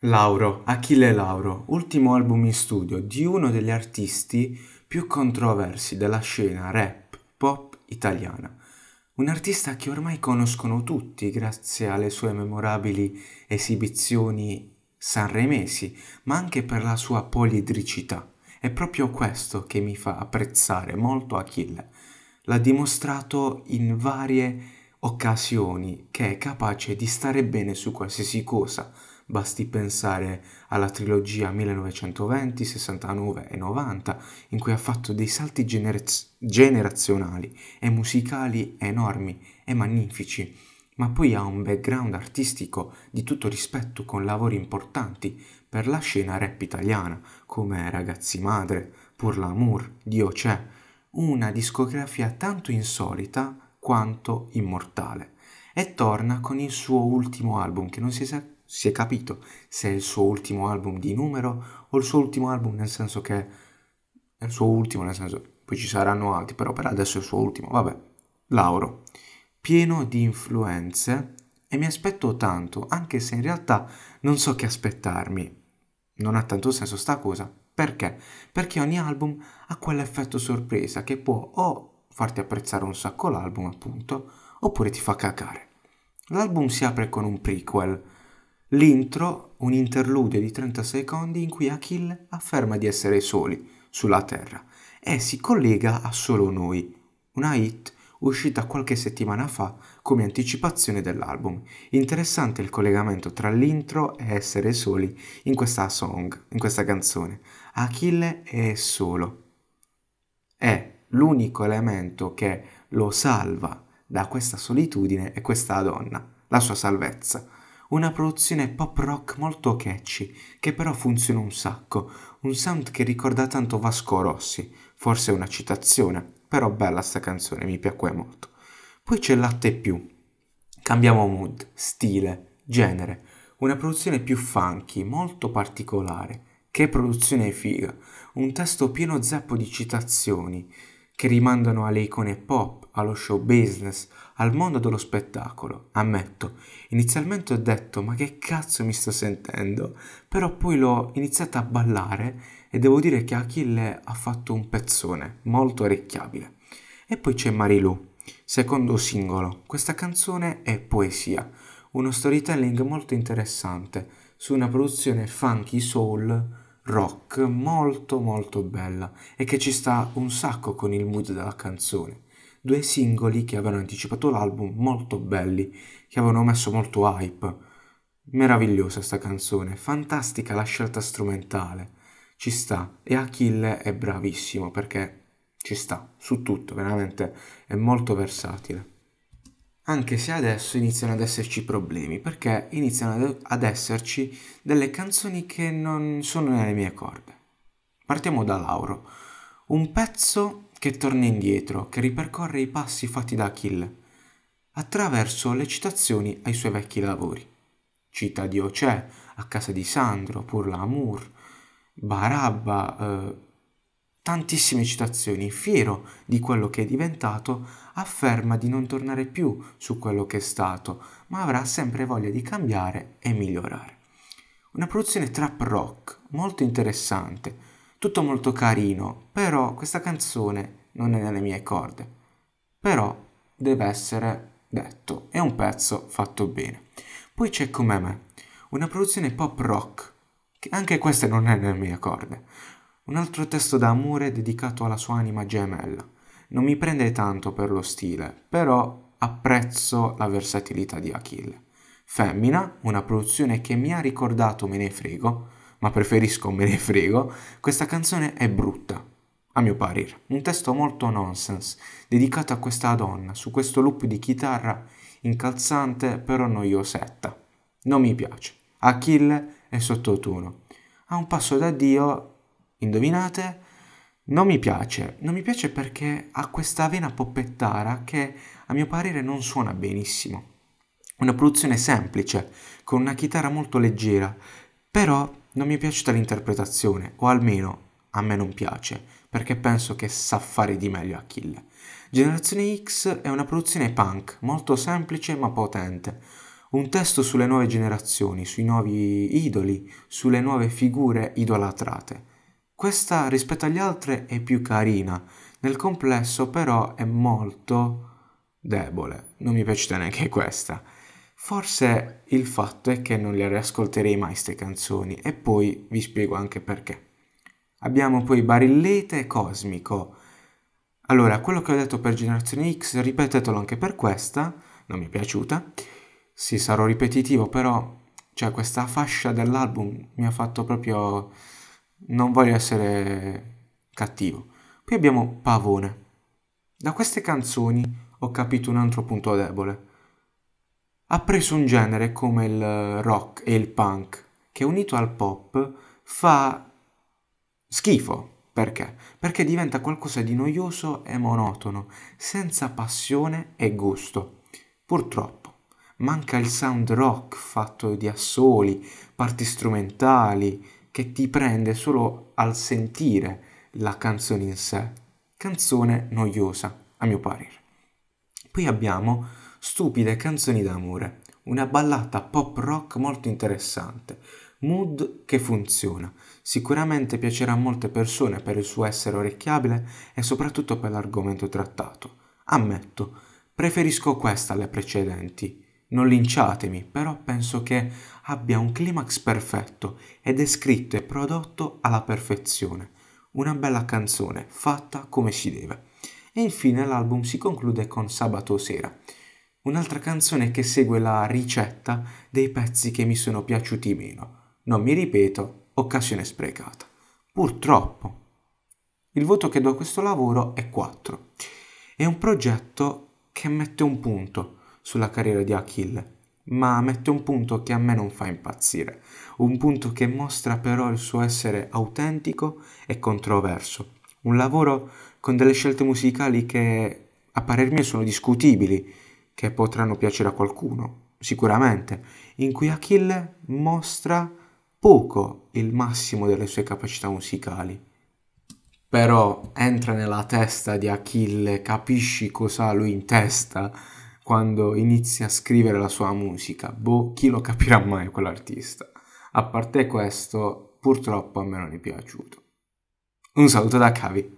Lauro, Achille Lauro, ultimo album in studio di uno degli artisti più controversi della scena rap pop italiana. Un artista che ormai conoscono tutti grazie alle sue memorabili esibizioni sanremesi, ma anche per la sua polidricità. È proprio questo che mi fa apprezzare molto Achille. L'ha dimostrato in varie occasioni che è capace di stare bene su qualsiasi cosa Basti pensare alla trilogia 1920, 69 e 90, in cui ha fatto dei salti generaz- generazionali e musicali enormi e magnifici, ma poi ha un background artistico di tutto rispetto con lavori importanti per la scena rap italiana, come Ragazzi Madre, Pur l'Amour, Dio c'è, una discografia tanto insolita quanto immortale. E torna con il suo ultimo album che non si sa si è capito se è il suo ultimo album di numero o il suo ultimo album nel senso che è il suo ultimo nel senso poi ci saranno altri però per adesso è il suo ultimo. Vabbè Lauro pieno di influenze e mi aspetto tanto anche se in realtà non so che aspettarmi. Non ha tanto senso sta cosa. Perché? Perché ogni album ha quell'effetto sorpresa che può o farti apprezzare un sacco l'album appunto oppure ti fa cacare. L'album si apre con un prequel L'intro, un interludio di 30 secondi in cui Achille afferma di essere soli sulla Terra e si collega a Solo Noi, una hit uscita qualche settimana fa come anticipazione dell'album. Interessante il collegamento tra l'intro e essere soli in questa song, in questa canzone. Achille è solo. È l'unico elemento che lo salva da questa solitudine è questa donna, la sua salvezza. Una produzione pop rock molto catchy, che però funziona un sacco, un sound che ricorda tanto Vasco Rossi, forse una citazione, però bella sta canzone, mi piacque molto. Poi c'è Latte Più. Cambiamo mood, stile, genere, una produzione più funky, molto particolare. Che produzione figa, un testo pieno zeppo di citazioni, che rimandano alle icone pop, allo show business, al mondo dello spettacolo. Ammetto, inizialmente ho detto ma che cazzo mi sto sentendo, però poi l'ho iniziato a ballare e devo dire che Achille ha fatto un pezzone molto orecchiabile. E poi c'è Marilu, secondo singolo. Questa canzone è poesia, uno storytelling molto interessante su una produzione funky soul rock molto molto bella e che ci sta un sacco con il mood della canzone. Due singoli che avevano anticipato l'album molto belli, che avevano messo molto hype. Meravigliosa sta canzone, fantastica la scelta strumentale. Ci sta e Achille è bravissimo perché ci sta su tutto, veramente è molto versatile anche se adesso iniziano ad esserci problemi, perché iniziano ad esserci delle canzoni che non sono nelle mie corde. Partiamo da Lauro, un pezzo che torna indietro, che ripercorre i passi fatti da Achille, attraverso le citazioni ai suoi vecchi lavori. Cita Dio c'è, a casa di Sandro, Pur l'Amour, Barabba, eh, tantissime citazioni, fiero di quello che è diventato, afferma di non tornare più su quello che è stato, ma avrà sempre voglia di cambiare e migliorare. Una produzione trap rock molto interessante, tutto molto carino, però questa canzone non è nelle mie corde. Però deve essere detto, è un pezzo fatto bene. Poi c'è Come me, una produzione pop rock, che anche questa non è nelle mie corde, un altro testo d'amore dedicato alla sua anima gemella. Non mi prende tanto per lo stile, però apprezzo la versatilità di Achille. Femmina, una produzione che mi ha ricordato Me ne frego, ma preferisco Me ne frego, questa canzone è brutta, a mio parere. Un testo molto nonsense, dedicato a questa donna, su questo loop di chitarra incalzante però noiosetta. Non mi piace. Achille è sottotono. Ha un passo da Dio Indovinate? Non mi piace, non mi piace perché ha questa vena poppettara che a mio parere non suona benissimo. Una produzione semplice, con una chitarra molto leggera, però non mi è piaciuta l'interpretazione, o almeno a me non piace, perché penso che sa fare di meglio Achille. Generazione X è una produzione punk, molto semplice ma potente, Un testo sulle nuove generazioni, sui nuovi idoli, sulle nuove figure idolatrate. Questa rispetto agli altri è più carina, nel complesso però è molto debole. Non mi piaciuta neanche questa. Forse il fatto è che non le riascolterei mai queste canzoni e poi vi spiego anche perché. Abbiamo poi Barillete Cosmico. Allora, quello che ho detto per Generazione X, ripetetelo anche per questa, non mi è piaciuta. Sì, sarò ripetitivo, però cioè questa fascia dell'album mi ha fatto proprio non voglio essere cattivo. Poi abbiamo Pavone. Da queste canzoni ho capito un altro punto debole. Ha preso un genere come il rock e il punk, che unito al pop fa schifo. Perché? Perché diventa qualcosa di noioso e monotono, senza passione e gusto. Purtroppo. Manca il sound rock fatto di assoli, parti strumentali, che ti prende solo al sentire la canzone in sé. Canzone noiosa, a mio parere. Poi abbiamo Stupide canzoni d'amore, una ballata pop rock molto interessante, mood che funziona. Sicuramente piacerà a molte persone per il suo essere orecchiabile e soprattutto per l'argomento trattato. Ammetto, preferisco questa alle precedenti. Non linciatemi, però penso che abbia un climax perfetto ed è scritto e prodotto alla perfezione. Una bella canzone, fatta come si deve. E infine l'album si conclude con Sabato sera, un'altra canzone che segue la ricetta dei pezzi che mi sono piaciuti meno. Non mi ripeto, occasione sprecata. Purtroppo. Il voto che do a questo lavoro è 4. È un progetto che mette un punto sulla carriera di Achille, ma mette un punto che a me non fa impazzire, un punto che mostra però il suo essere autentico e controverso, un lavoro con delle scelte musicali che a parer mio sono discutibili, che potranno piacere a qualcuno, sicuramente, in cui Achille mostra poco il massimo delle sue capacità musicali. Però entra nella testa di Achille, capisci cosa ha lui in testa quando inizia a scrivere la sua musica. Boh, chi lo capirà mai quell'artista? A parte questo, purtroppo a me non è piaciuto. Un saluto da Cavi.